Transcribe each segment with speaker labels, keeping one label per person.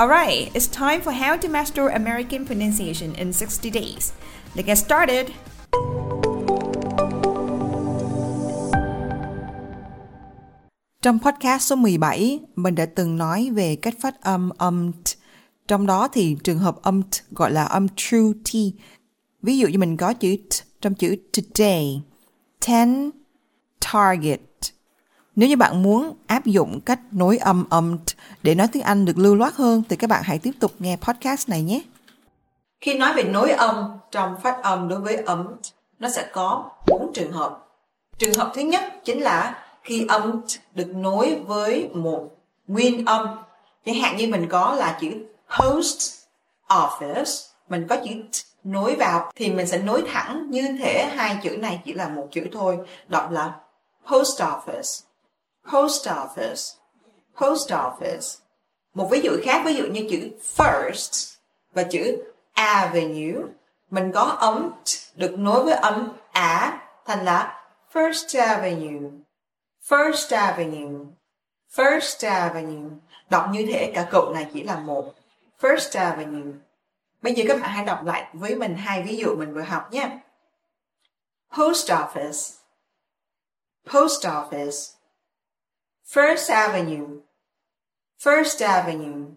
Speaker 1: Alright, it's time for how to master American pronunciation in 60 days. Let's get started! Trong podcast số 17, mình đã từng nói về cách phát âm âm t. Trong đó thì trường hợp âm t gọi là âm true t. Ví dụ như mình có chữ t trong chữ today, ten, target. Nếu như bạn muốn áp dụng cách nối âm âm t để nói tiếng Anh được lưu loát hơn thì các bạn hãy tiếp tục nghe podcast này nhé. Khi nói về nối âm trong phát âm đối với âm t, nó sẽ có bốn trường hợp. Trường hợp thứ nhất chính là khi âm được nối với một nguyên âm. Chẳng hạn như mình có là chữ post office, mình có chữ t nối vào thì mình sẽ nối thẳng như thế hai chữ này chỉ là một chữ thôi, đọc là post office. Post office. Post office. Một ví dụ khác, ví dụ như chữ first và chữ avenue mình có âm t, được nối với âm á thành là First Avenue. First Avenue. First Avenue. Đọc như thế, cả cụm này chỉ là một. First Avenue. Bây giờ các bạn hãy đọc lại với mình hai ví dụ mình vừa học nhé. Post Office. Post Office. First Avenue. First Avenue.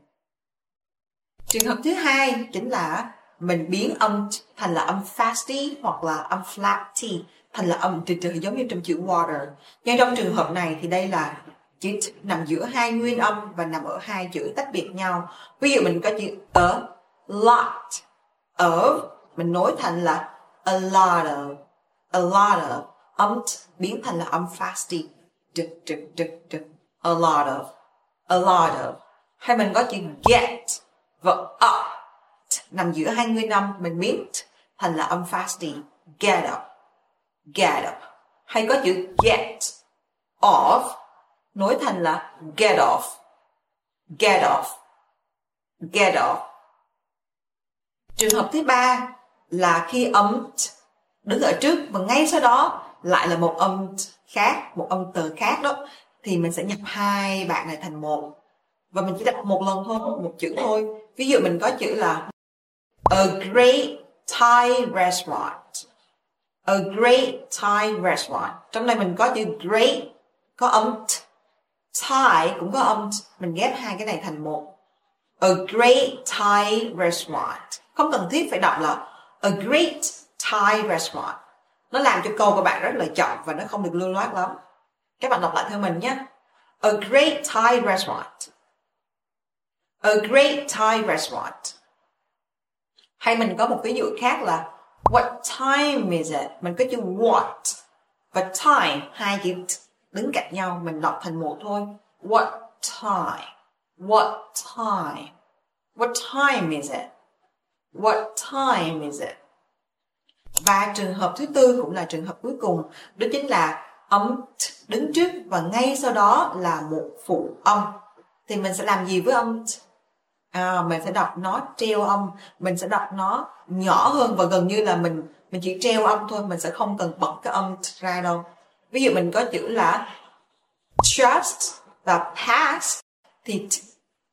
Speaker 1: Trường hợp thứ hai chính là mình biến âm thành là âm fasty hoặc là âm flatty thành là âm từ từ giống như trong chữ water. Nhưng trong trường hợp này thì đây là chữ nằm giữa hai nguyên âm và nằm ở hai chữ tách biệt nhau. Ví dụ mình có chữ a lot of, mình nối thành là a lot of a lot of, âm biến thành là âm fasty d, d, d, d, a lot of a lot of. Hay mình có chữ get và up. Nằm giữa hai nguyên âm mình biến thành là âm fasty get up get up. Hay có chữ get off nối thành là get off get off get off. Trường hợp thứ ba là khi âm t đứng ở trước và ngay sau đó lại là một âm t khác, một âm từ khác đó, thì mình sẽ nhập hai bạn này thành một. Và mình chỉ đặt một lần thôi, một chữ thôi. Ví dụ mình có chữ là, a great Thai restaurant. A great Thai restaurant. Trong này mình có chữ great, có âm t. Thai cũng có âm t. mình ghép hai cái này thành một. A great Thai restaurant. Không cần thiết phải đọc là, a great Thai restaurant nó làm cho câu của bạn rất là chậm và nó không được lưu loát lắm các bạn đọc lại theo mình nhé a great Thai restaurant a great Thai restaurant hay mình có một ví dụ khác là, What time is it? Mình có chữ what và time, hai chữ đứng cạnh nhau, mình đọc thành một thôi. What time? What time? What time is it? What time is it? Và trường hợp thứ tư cũng là trường hợp cuối cùng, đó chính là âm đứng trước và ngay sau đó là một phụ âm. Thì mình sẽ làm gì với âm à, mình sẽ đọc nó treo âm mình sẽ đọc nó nhỏ hơn và gần như là mình mình chỉ treo âm thôi mình sẽ không cần bật cái âm ra đâu. Ví dụ mình có chữ là trust và pass thì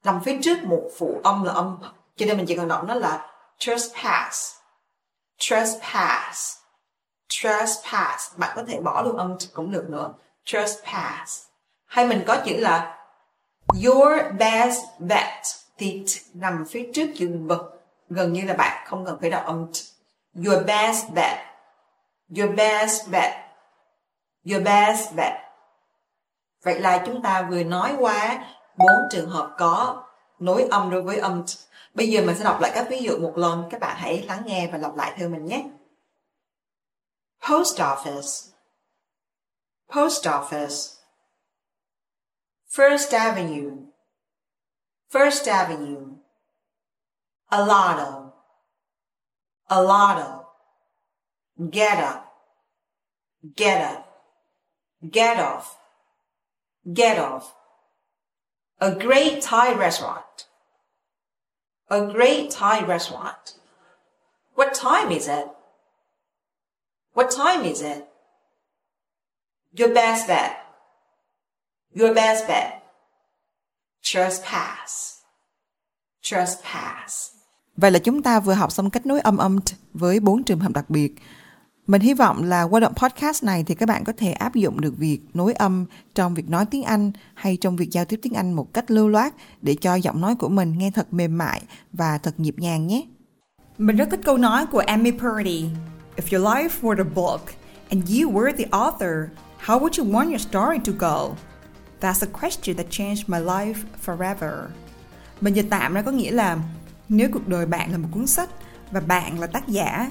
Speaker 1: nằm phía trước một phụ âm là âm cho nên mình chỉ cần đọc nó là trespass trespass trespass bạn có thể bỏ luôn âm cũng được nữa trespass hay mình có chữ là your best bet thì nằm phía trước chữ vật gần như là bạn không cần phải đọc âm t. Your best bet. Your best bet. Your best bet. Vậy là chúng ta vừa nói qua bốn trường hợp có nối âm đối với âm. Bây giờ mình sẽ đọc lại các ví dụ một lần. Các bạn hãy lắng nghe và lặp lại theo mình nhé. Post office. Post office. First Avenue. First Avenue. A lot of. A lot of. Get up. Get up. Get off. Get off. A great Thai restaurant. A great Thai restaurant. What time is it? What time is it? Your best bet. Your best bet. Trespass. Trespass. Vậy là chúng ta vừa học xong cách nối âm âm với bốn trường hợp đặc biệt. Mình hy vọng là qua đoạn podcast này thì các bạn có thể áp dụng được việc nối âm trong việc nói tiếng Anh hay trong việc giao tiếp tiếng Anh một cách lưu loát để cho giọng nói của mình nghe thật mềm mại và thật nhịp nhàng nhé.
Speaker 2: Mình rất thích câu nói của Amy Purdy. If your life were a book and you were the author, how would you want your story to go? That's a question that changed my life forever. Mình dịch tạm ra có nghĩa là nếu cuộc đời bạn là một cuốn sách và bạn là tác giả,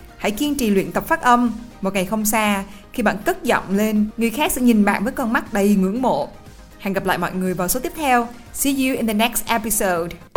Speaker 2: Hãy kiên trì luyện tập phát âm. Một ngày không xa, khi bạn cất giọng lên, người khác sẽ nhìn bạn với con mắt đầy ngưỡng mộ. Hẹn gặp lại mọi người vào số tiếp theo. See you in the next episode.